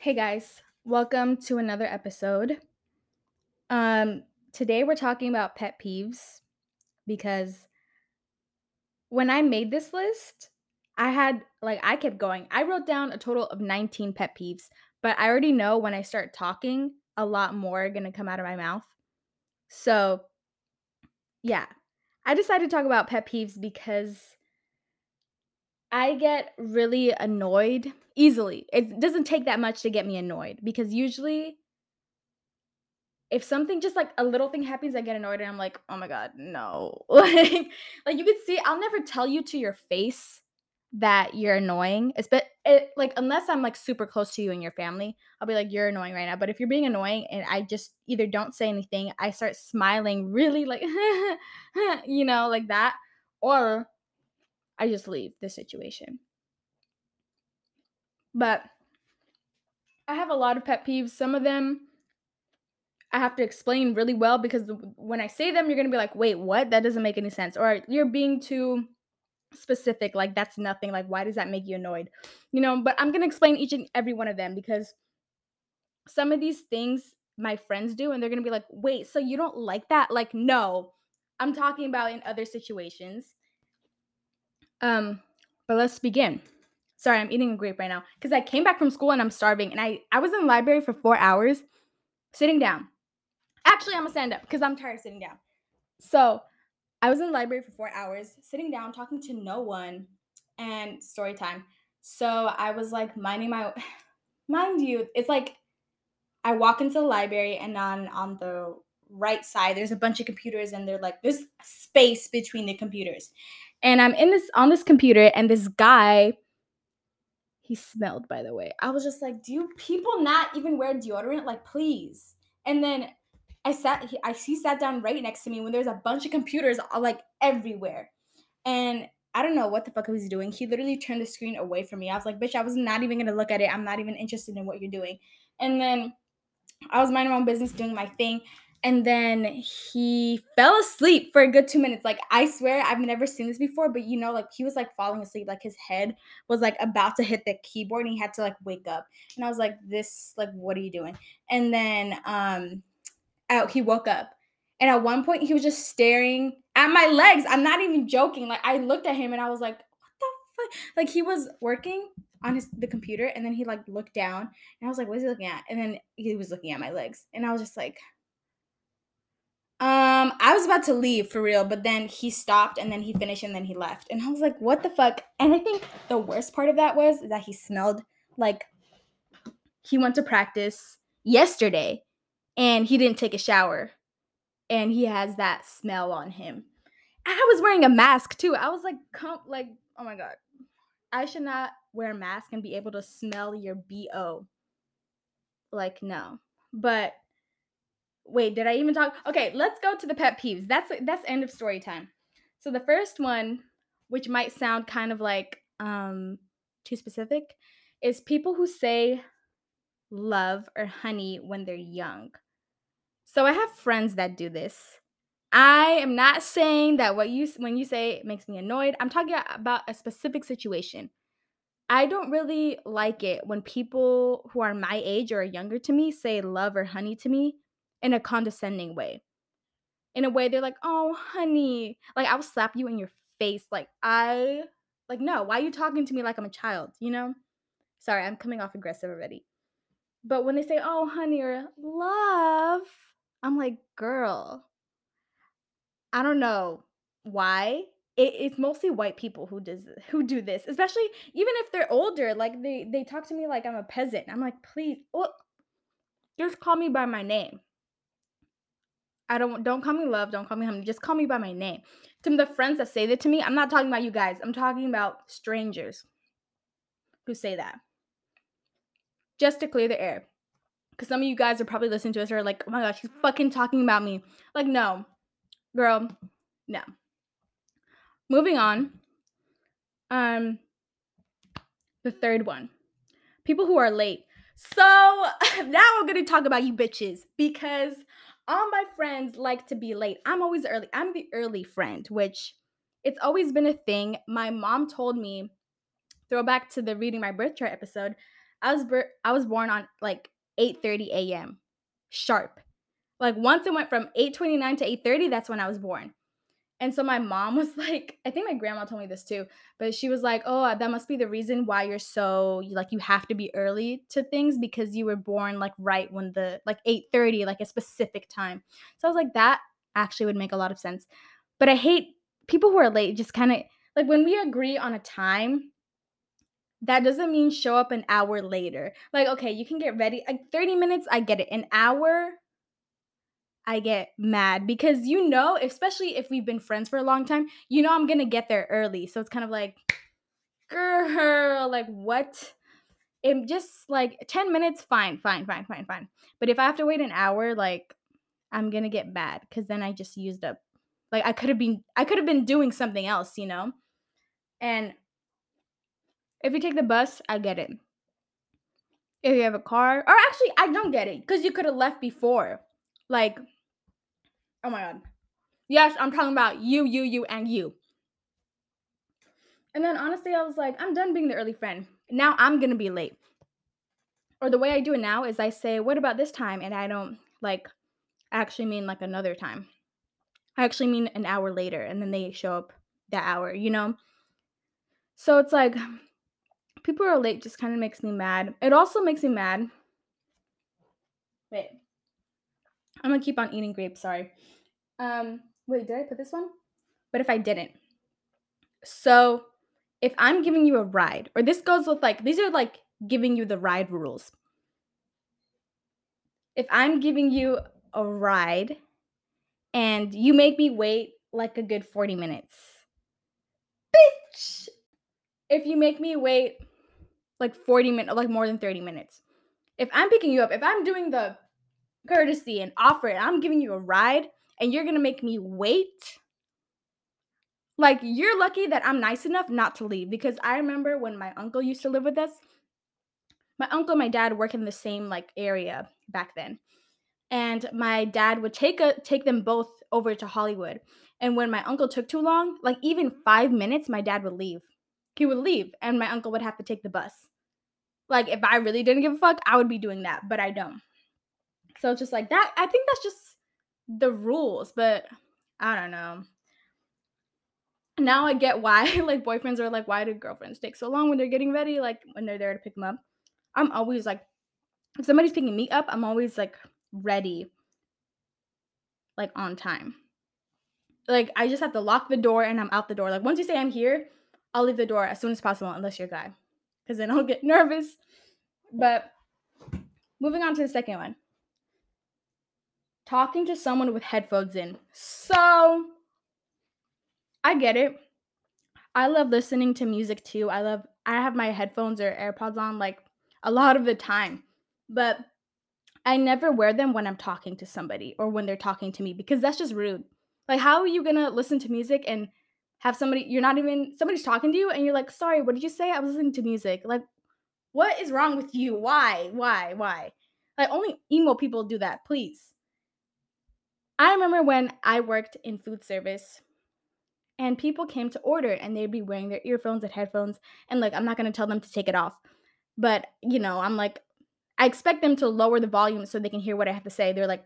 Hey guys, welcome to another episode. Um today we're talking about pet peeves because when I made this list, I had like I kept going. I wrote down a total of 19 pet peeves, but I already know when I start talking, a lot more are going to come out of my mouth. So, yeah. I decided to talk about pet peeves because I get really annoyed easily. It doesn't take that much to get me annoyed because usually if something just like a little thing happens, I get annoyed and I'm like, oh my god, no. like, like you can see, I'll never tell you to your face that you're annoying. It's but it like unless I'm like super close to you and your family, I'll be like, you're annoying right now. But if you're being annoying and I just either don't say anything, I start smiling really like you know, like that, or I just leave the situation. But I have a lot of pet peeves. Some of them I have to explain really well because when I say them, you're gonna be like, wait, what? That doesn't make any sense. Or you're being too specific, like that's nothing. Like, why does that make you annoyed? You know, but I'm gonna explain each and every one of them because some of these things my friends do, and they're gonna be like, wait, so you don't like that? Like, no, I'm talking about in other situations. Um, but let's begin. Sorry, I'm eating a grape right now because I came back from school and I'm starving, and I I was in the library for four hours, sitting down Actually, I'm gonna stand up because I'm tired of sitting down. So I was in the library for four hours, sitting down, talking to no one, and story time. So I was like minding my mind you, it's like I walk into the library and on on the right side there's a bunch of computers and they're like there's space between the computers. And I'm in this on this computer and this guy he smelled by the way. I was just like, do you people not even wear deodorant? Like please. And then I sat he, I he sat down right next to me when there's a bunch of computers uh, like everywhere. And I don't know what the fuck he was doing. He literally turned the screen away from me. I was like, bitch, I was not even gonna look at it. I'm not even interested in what you're doing. And then I was minding my own business, doing my thing. And then he fell asleep for a good two minutes. Like, I swear I've never seen this before, but you know, like he was like falling asleep. Like his head was like about to hit the keyboard and he had to like wake up. And I was like, this, like, what are you doing? And then um out he woke up and at one point he was just staring at my legs i'm not even joking like i looked at him and i was like what the fuck like he was working on his the computer and then he like looked down and i was like what is he looking at and then he was looking at my legs and i was just like um i was about to leave for real but then he stopped and then he finished and then he left and i was like what the fuck and i think the worst part of that was that he smelled like he went to practice yesterday and he didn't take a shower and he has that smell on him. I was wearing a mask too. I was like, come, like, oh my god, I should not wear a mask and be able to smell your bo. Like, no. But wait, did I even talk? Okay, let's go to the pet peeves. That's that's end of story time. So the first one, which might sound kind of like um too specific, is people who say love or honey when they're young. So I have friends that do this. I am not saying that what you when you say makes me annoyed. I'm talking about a specific situation. I don't really like it when people who are my age or younger to me say love or honey to me in a condescending way. In a way they're like, "Oh, honey." Like I will slap you in your face like I like no, why are you talking to me like I'm a child, you know? Sorry, I'm coming off aggressive already. But when they say, "Oh, honey," or "love," I'm like, girl, I don't know why. It, it's mostly white people who does who do this, especially even if they're older. Like they they talk to me like I'm a peasant. I'm like, please, look, just call me by my name. I don't don't call me love, don't call me honey, just call me by my name. To the friends that say that to me, I'm not talking about you guys. I'm talking about strangers who say that. Just to clear the air because some of you guys are probably listening to us are like, oh my gosh, she's fucking talking about me. Like, no, girl, no. Moving on. Um, the third one, people who are late. So now I'm gonna talk about you bitches because all my friends like to be late. I'm always early. I'm the early friend, which it's always been a thing. My mom told me, throwback to the reading my birth chart episode, I was bur- I was born on like 8:30 a.m. sharp. Like once it went from 8:29 to 8:30, that's when I was born. And so my mom was like, I think my grandma told me this too, but she was like, "Oh, that must be the reason why you're so like you have to be early to things because you were born like right when the like 8:30, like a specific time." So I was like, that actually would make a lot of sense. But I hate people who are late just kind of like when we agree on a time, that doesn't mean show up an hour later. Like, okay, you can get ready. Like 30 minutes, I get it. An hour, I get mad because you know, especially if we've been friends for a long time, you know I'm gonna get there early. So it's kind of like, girl, like what? It just like 10 minutes, fine, fine, fine, fine, fine. But if I have to wait an hour, like I'm gonna get mad because then I just used up like I could have been I could have been doing something else, you know? And if you take the bus, I get it. If you have a car, or actually I don't get it because you could have left before. Like Oh my god. Yes, I'm talking about you, you, you, and you. And then honestly, I was like, I'm done being the early friend. Now I'm gonna be late. Or the way I do it now is I say, what about this time? And I don't like actually mean like another time. I actually mean an hour later, and then they show up that hour, you know? So it's like people are late just kind of makes me mad. It also makes me mad. Wait. I'm gonna keep on eating grapes, sorry. Um, wait, did I put this one? But if I didn't. So if I'm giving you a ride, or this goes with like, these are like giving you the ride rules. If I'm giving you a ride and you make me wait like a good 40 minutes, bitch, if you make me wait like 40 minutes, like more than 30 minutes, if I'm picking you up, if I'm doing the courtesy and offer it, I'm giving you a ride and you're gonna make me wait. Like, you're lucky that I'm nice enough not to leave because I remember when my uncle used to live with us. My uncle and my dad work in the same like area back then. And my dad would take a take them both over to Hollywood. And when my uncle took too long, like even 5 minutes, my dad would leave. He would leave and my uncle would have to take the bus. Like if I really didn't give a fuck, I would be doing that, but I don't. So it's just like that. I think that's just the rules, but I don't know. Now I get why like boyfriends are like, why do girlfriends take so long when they're getting ready? Like when they're there to pick them up. I'm always like, if somebody's picking me up, I'm always like ready, like on time. Like I just have to lock the door and I'm out the door. Like once you say I'm here, I'll leave the door as soon as possible, unless you're a guy, because then I'll get nervous. But moving on to the second one talking to someone with headphones in. So I get it. I love listening to music too. I love I have my headphones or AirPods on like a lot of the time. But I never wear them when I'm talking to somebody or when they're talking to me because that's just rude. Like how are you going to listen to music and have somebody you're not even somebody's talking to you and you're like, "Sorry, what did you say? I was listening to music." Like what is wrong with you? Why? Why? Why? Like only emo people do that, please. I remember when I worked in food service and people came to order and they'd be wearing their earphones and headphones. And like, I'm not going to tell them to take it off. But, you know, I'm like, I expect them to lower the volume so they can hear what I have to say. They're like,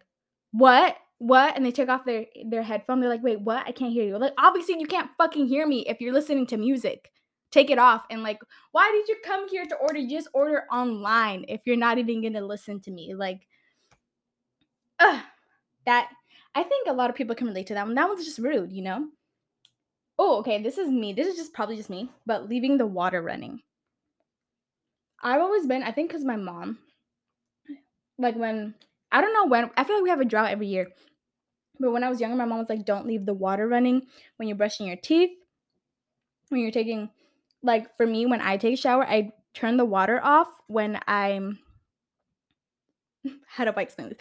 what? What? And they take off their their headphone. They're like, wait, what? I can't hear you. Like, obviously you can't fucking hear me if you're listening to music. Take it off. And like, why did you come here to order? just order online if you're not even gonna listen to me. Like, ugh, that I think a lot of people can relate to that one. That one's just rude, you know? Oh, okay, this is me. This is just probably just me, but leaving the water running. I've always been, I think because my mom, like when, I don't know when, I feel like we have a drought every year. But when I was younger, my mom was like, don't leave the water running when you're brushing your teeth, when you're taking, like for me, when I take a shower, I turn the water off when I'm, how do I explain this?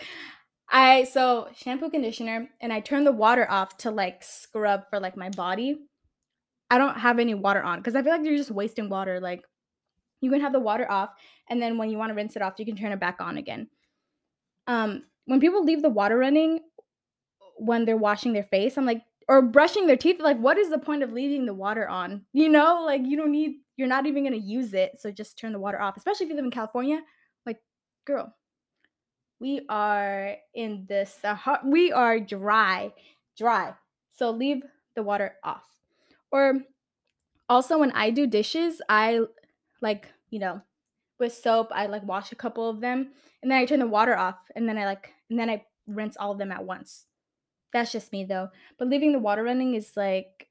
I so shampoo conditioner and I turn the water off to like scrub for like my body. I don't have any water on because I feel like you're just wasting water. Like you can have the water off and then when you want to rinse it off, you can turn it back on again. Um, when people leave the water running when they're washing their face, I'm like, or brushing their teeth, like, what is the point of leaving the water on? You know, like you don't need you're not even gonna use it, so just turn the water off. Especially if you live in California, like, girl, we are in the Sahara. We are dry, dry. So leave the water off. Or also when I do dishes, I like you know with soap I like wash a couple of them and then I turn the water off and then I like and then I rinse all of them at once. That's just me though. But leaving the water running is like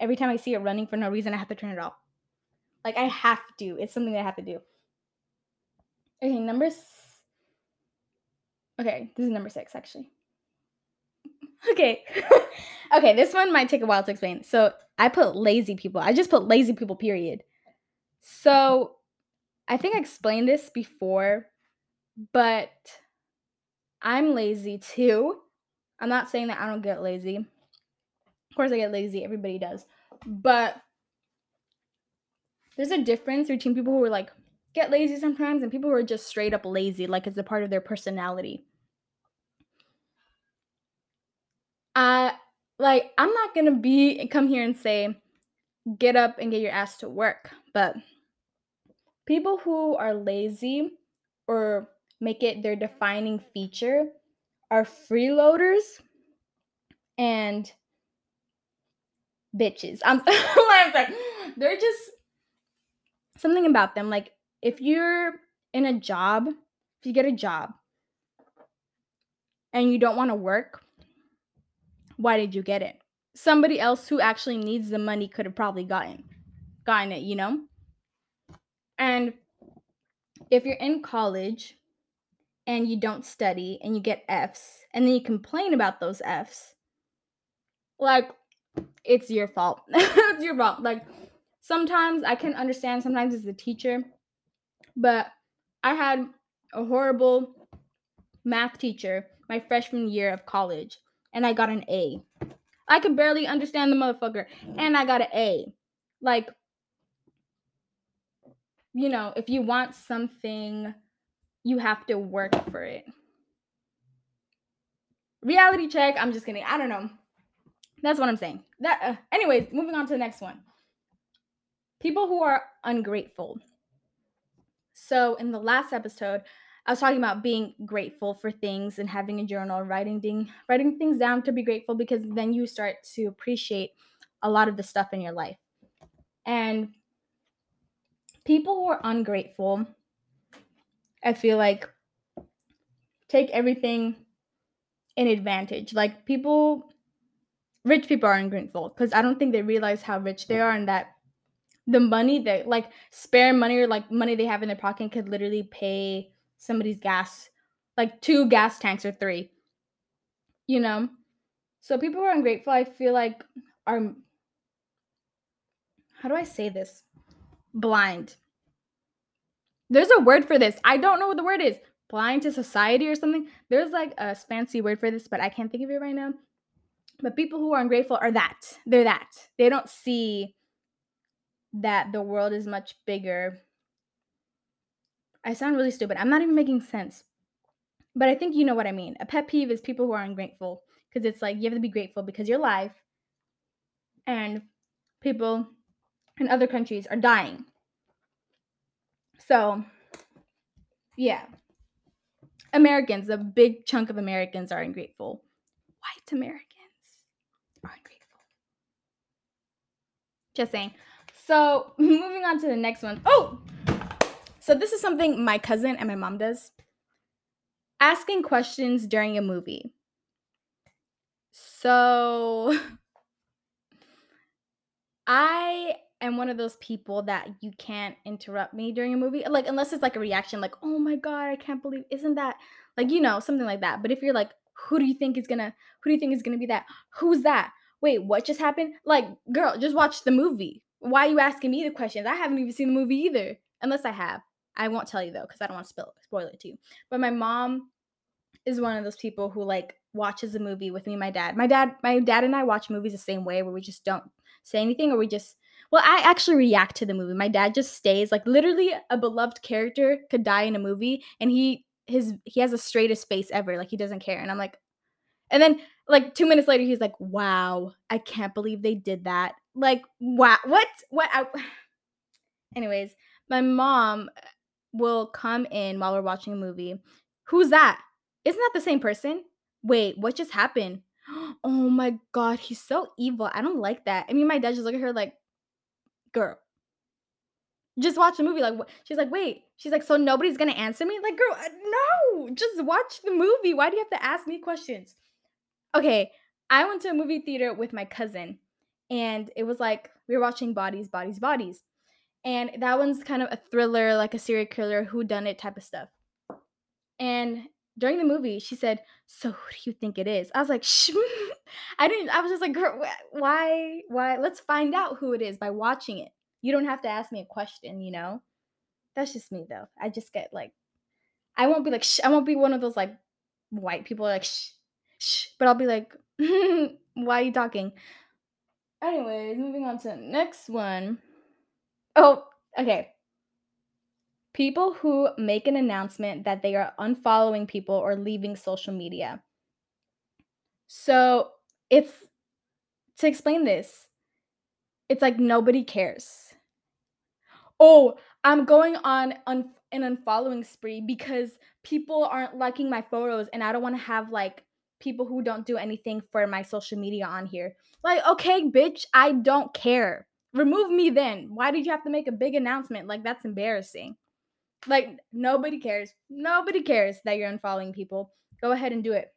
every time I see it running for no reason, I have to turn it off. Like I have to. It's something I have to do. Okay, number. Okay, this is number six actually. Okay. okay, this one might take a while to explain. So I put lazy people. I just put lazy people, period. So I think I explained this before, but I'm lazy too. I'm not saying that I don't get lazy. Of course, I get lazy. Everybody does. But there's a difference between people who are like get lazy sometimes and people who are just straight up lazy, like it's a part of their personality. Uh like I'm not gonna be come here and say get up and get your ass to work, but people who are lazy or make it their defining feature are freeloaders and bitches. I'm, I'm sorry. They're just something about them. Like if you're in a job, if you get a job and you don't want to work, why did you get it? Somebody else who actually needs the money could have probably gotten gotten it, you know? And if you're in college and you don't study and you get Fs and then you complain about those Fs, like it's your fault. it's your fault. Like sometimes I can understand sometimes as a teacher, but I had a horrible math teacher my freshman year of college and I got an A. I could barely understand the motherfucker and I got an A. Like you know, if you want something, you have to work for it. Reality check, I'm just kidding. I don't know. That's what I'm saying. That uh, anyways, moving on to the next one. People who are ungrateful. So, in the last episode, I was talking about being grateful for things and having a journal, writing thing, writing things down to be grateful because then you start to appreciate a lot of the stuff in your life. And people who are ungrateful, I feel like take everything in advantage. Like people rich people are ungrateful because I don't think they realize how rich they are and that the money that like spare money or like money they have in their pocket could literally pay somebody's gas like two gas tanks or three you know? So people who are ungrateful i feel like are how do i say this? Blind. There's a word for this. I don't know what the word is. Blind to society or something. There's like a fancy word for this but i can't think of it right now. But people who are ungrateful are that. They're that. They don't see that the world is much bigger. I sound really stupid. I'm not even making sense. But I think you know what I mean. A pet peeve is people who are ungrateful because it's like you have to be grateful because you're alive and people in other countries are dying. So, yeah. Americans, a big chunk of Americans are ungrateful. White Americans are ungrateful. Just saying. So moving on to the next one. Oh, so this is something my cousin and my mom does. Asking questions during a movie. So I am one of those people that you can't interrupt me during a movie. Like unless it's like a reaction like, "Oh my god, I can't believe isn't that like, you know, something like that." But if you're like, "Who do you think is to who do you think is to be that? Who's that? Wait, what just happened?" Like, girl, just watch the movie. Why are you asking me the questions? I haven't even seen the movie either. Unless I have. I won't tell you though, because I don't want to spoil spoil it to you. But my mom is one of those people who like watches a movie with me, my dad. My dad, my dad and I watch movies the same way where we just don't say anything or we just well, I actually react to the movie. My dad just stays like literally a beloved character could die in a movie and he his he has the straightest face ever. Like he doesn't care. And I'm like, and then like two minutes later, he's like, wow, I can't believe they did that. Like, wow, what? What? I, Anyways, my mom will come in while we're watching a movie. Who's that? Isn't that the same person? Wait, what just happened? Oh my god, he's so evil. I don't like that. I mean, my dad just look at her like, girl, just watch the movie. Like, she's like, wait. She's like, so nobody's gonna answer me? Like, girl, uh, no, just watch the movie. Why do you have to ask me questions? Okay, I went to a movie theater with my cousin, and it was like we were watching Bodies, Bodies, Bodies, and that one's kind of a thriller, like a serial killer, who done it type of stuff. And during the movie, she said, "So who do you think it is?" I was like, Shh. I didn't. I was just like, "Girl, why? Why? Let's find out who it is by watching it. You don't have to ask me a question, you know." That's just me, though. I just get like, I won't be like, Shh. I won't be one of those like white people like, shh, shh. But I'll be like, "Why are you talking?" Anyways, moving on to the next one. Oh, okay people who make an announcement that they are unfollowing people or leaving social media. So it's to explain this, it's like nobody cares. Oh, I'm going on un- an unfollowing spree because people aren't liking my photos and I don't want to have like people who don't do anything for my social media on here. Like, okay, bitch, I don't care. Remove me then. Why did you have to make a big announcement? Like, that's embarrassing. Like nobody cares. Nobody cares that you're unfollowing people. Go ahead and do it.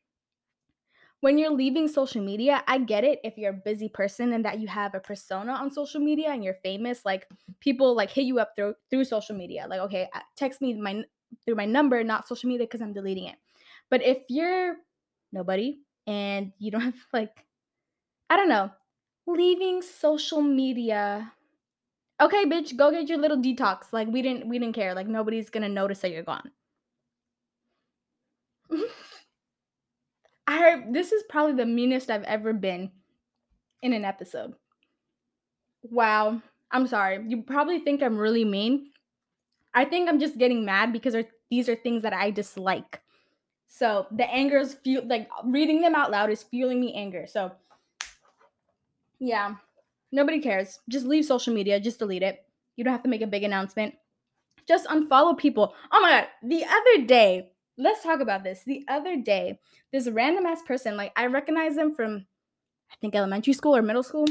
When you're leaving social media, I get it if you're a busy person and that you have a persona on social media and you're famous. Like people like hit you up through through social media. Like okay, uh, text me my through my number, not social media because I'm deleting it. But if you're nobody and you don't have like I don't know, leaving social media Okay, bitch, go get your little detox. Like we didn't we didn't care. Like nobody's gonna notice that you're gone. I heard this is probably the meanest I've ever been in an episode. Wow. I'm sorry. You probably think I'm really mean. I think I'm just getting mad because these are things that I dislike. So the anger is feel like reading them out loud is fueling me anger. So yeah. Nobody cares. Just leave social media, just delete it. You don't have to make a big announcement. Just unfollow people. Oh my god, the other day, let's talk about this. The other day, this random ass person, like I recognize them from I think elementary school or middle school.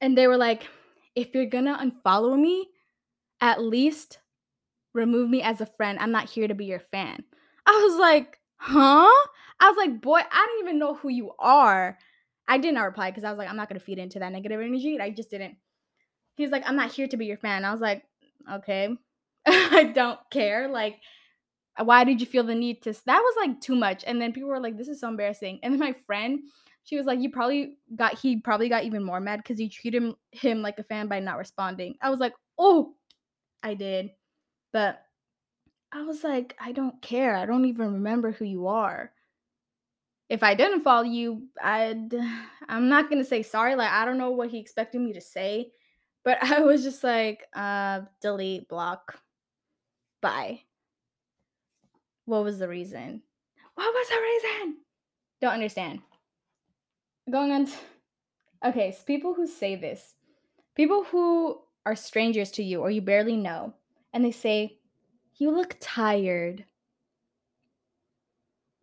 And they were like, if you're gonna unfollow me, at least remove me as a friend. I'm not here to be your fan. I was like, huh? I was like, boy, I don't even know who you are. I did not reply because I was like, I'm not gonna feed into that negative energy. I just didn't. He's like, I'm not here to be your fan. I was like, okay, I don't care. Like, why did you feel the need to? That was like too much. And then people were like, this is so embarrassing. And then my friend, she was like, you probably got he probably got even more mad because you treated him like a fan by not responding. I was like, oh, I did, but I was like, I don't care. I don't even remember who you are if I didn't follow you, I'd I'm not gonna say sorry. Like I don't know what he expected me to say, but I was just like, uh, delete, block, bye. What was the reason? What was the reason? Don't understand. Going on. T- okay, so people who say this, people who are strangers to you or you barely know, and they say, "You look tired."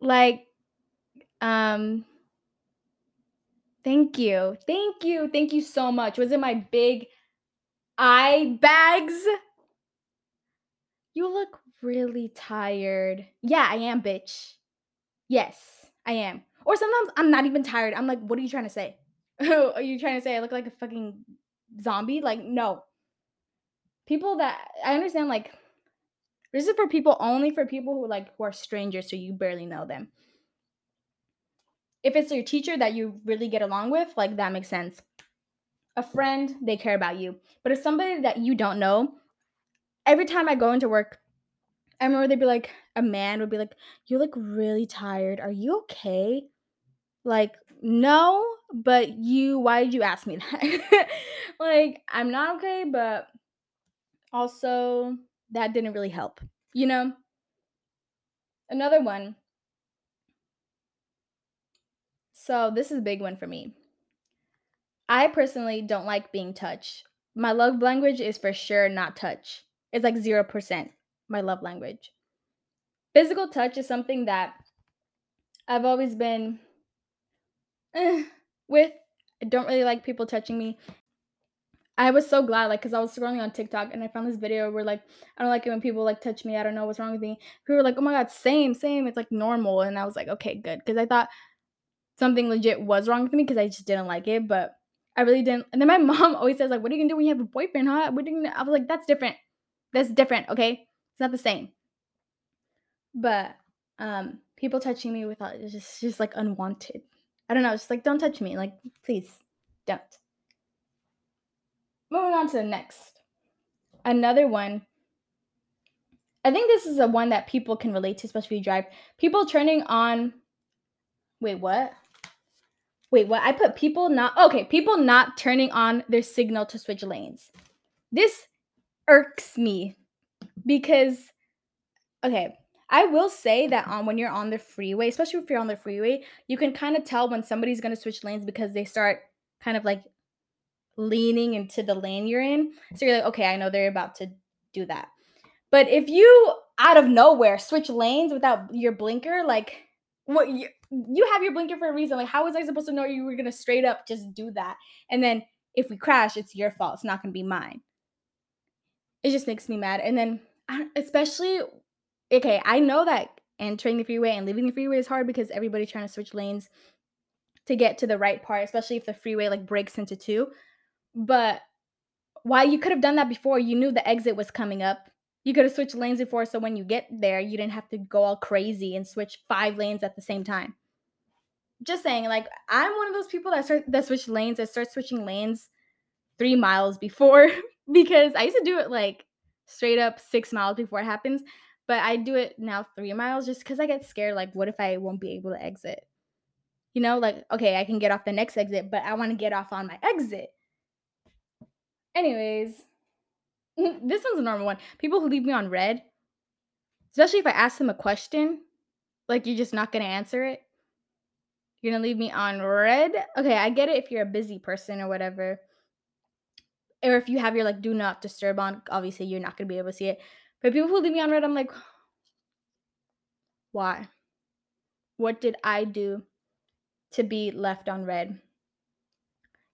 Like um, thank you. Thank you. Thank you so much. Was it my big eye bags? You look really tired. Yeah, I am, bitch. Yes, I am. Or sometimes I'm not even tired. I'm like, what are you trying to say? are you trying to say I look like a fucking zombie? Like, no. People that I understand, like, this is for people only for people who like who are strangers, so you barely know them if it's your teacher that you really get along with, like that makes sense. A friend, they care about you. But if somebody that you don't know, every time I go into work, I remember they'd be like, a man would be like, You look really tired. Are you okay? Like, no, but you, why did you ask me that? like, I'm not okay, but also that didn't really help, you know? Another one so, this is a big one for me. I personally don't like being touched my love language is for sure not touch. It's like 0% my love language. Physical touch is something that I've always been eh, with. I don't really like people touching me. I was so glad, like, because I was scrolling on TikTok and I found this video where, like, I don't like it when people like touch me. I don't know what's wrong with me. People were like, oh my God, same, same. It's like normal. And I was like, okay, good. Because I thought something legit was wrong with me because I just didn't like it. But I really didn't. And then my mom always says, like, what are you gonna do when you have a boyfriend, huh? What are you gonna? I was like, that's different. That's different, okay? It's not the same. But um people touching me without it's just just like unwanted. I don't know, it's just like don't touch me. Like, please don't. Moving on to the next. Another one. I think this is a one that people can relate to, especially if you drive. People turning on wait, what? Wait, what? I put people not okay, people not turning on their signal to switch lanes. This irks me because okay, I will say that on when you're on the freeway, especially if you're on the freeway, you can kind of tell when somebody's going to switch lanes because they start kind of like leaning into the lane you're in. So you're like, okay, I know they're about to do that. But if you out of nowhere switch lanes without your blinker, like what you, you have your blinker for a reason. Like, how was I supposed to know you were gonna straight up just do that? And then if we crash, it's your fault. It's not gonna be mine. It just makes me mad. And then especially okay, I know that entering the freeway and leaving the freeway is hard because everybody's trying to switch lanes to get to the right part, especially if the freeway like breaks into two. But why you could have done that before, you knew the exit was coming up. You could have switched lanes before, so when you get there, you didn't have to go all crazy and switch five lanes at the same time. Just saying, like I'm one of those people that start that switch lanes, that start switching lanes three miles before because I used to do it like straight up six miles before it happens. But I do it now three miles just because I get scared. Like, what if I won't be able to exit? You know, like, okay, I can get off the next exit, but I want to get off on my exit. Anyways, this one's a normal one. People who leave me on red, especially if I ask them a question, like you're just not going to answer it. You're going to leave me on red. Okay, I get it if you're a busy person or whatever. Or if you have your like do not disturb on, obviously you're not going to be able to see it. But people who leave me on red, I'm like, why? What did I do to be left on red?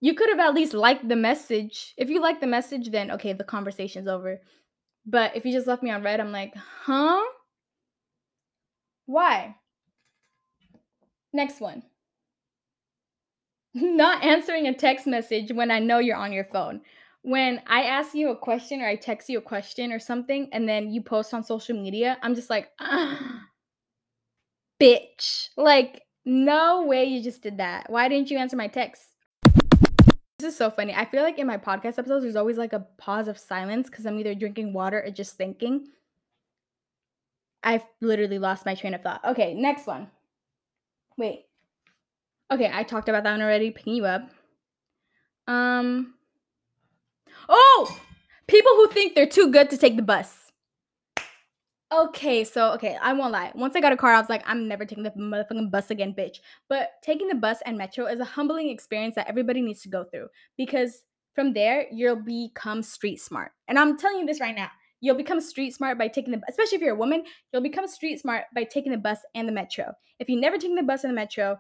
You could have at least liked the message. If you like the message, then okay, the conversation's over. But if you just left me on red, I'm like, huh? Why? Next one. Not answering a text message when I know you're on your phone when I ask you a question or I text you a question or something and then you post on social media, I'm just like, ah, bitch. Like, no way you just did that. Why didn't you answer my text? This is so funny. I feel like in my podcast episodes, there's always like a pause of silence because I'm either drinking water or just thinking. I've literally lost my train of thought. Okay, next one. Wait. Okay, I talked about that one already, picking you up. Um, Oh, people who think they're too good to take the bus. Okay, so okay, I won't lie. Once I got a car, I was like, I'm never taking the motherfucking bus again, bitch. But taking the bus and metro is a humbling experience that everybody needs to go through because from there you'll become street smart. And I'm telling you this right now. You'll become street smart by taking the especially if you're a woman, you'll become street smart by taking the bus and the metro. If you never taken the bus and the metro,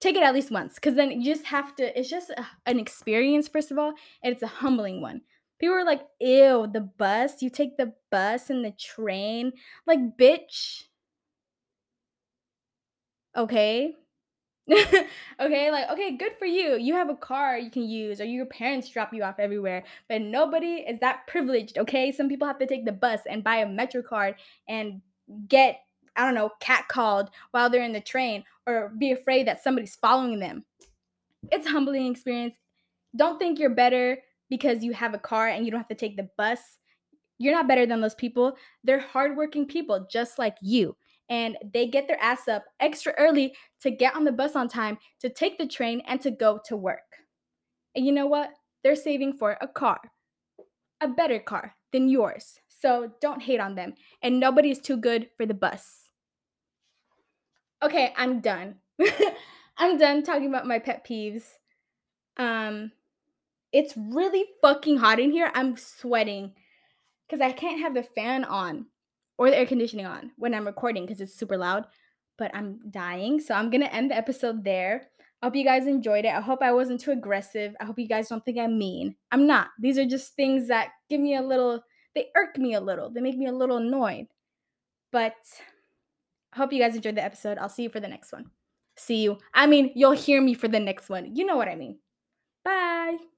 take it at least once because then you just have to it's just a, an experience first of all and it's a humbling one people are like ew the bus? You take the bus and the train? Like bitch. Okay. Okay like okay good for you. You have a car you can use or your parents drop you off everywhere but nobody is that privileged okay? Some people have to take the bus and buy a metro card and get I don't know, catcalled while they're in the train or be afraid that somebody's following them. It's a humbling experience. Don't think you're better because you have a car and you don't have to take the bus. You're not better than those people. They're hardworking people just like you. And they get their ass up extra early to get on the bus on time, to take the train, and to go to work. And you know what? They're saving for a car, a better car than yours. So don't hate on them. And nobody's too good for the bus. Okay, I'm done. I'm done talking about my pet peeves. Um It's really fucking hot in here. I'm sweating because I can't have the fan on or the air conditioning on when I'm recording because it's super loud. But I'm dying. So I'm going to end the episode there. I hope you guys enjoyed it. I hope I wasn't too aggressive. I hope you guys don't think I'm mean. I'm not. These are just things that give me a little, they irk me a little. They make me a little annoyed. But I hope you guys enjoyed the episode. I'll see you for the next one. See you. I mean, you'll hear me for the next one. You know what I mean. Bye.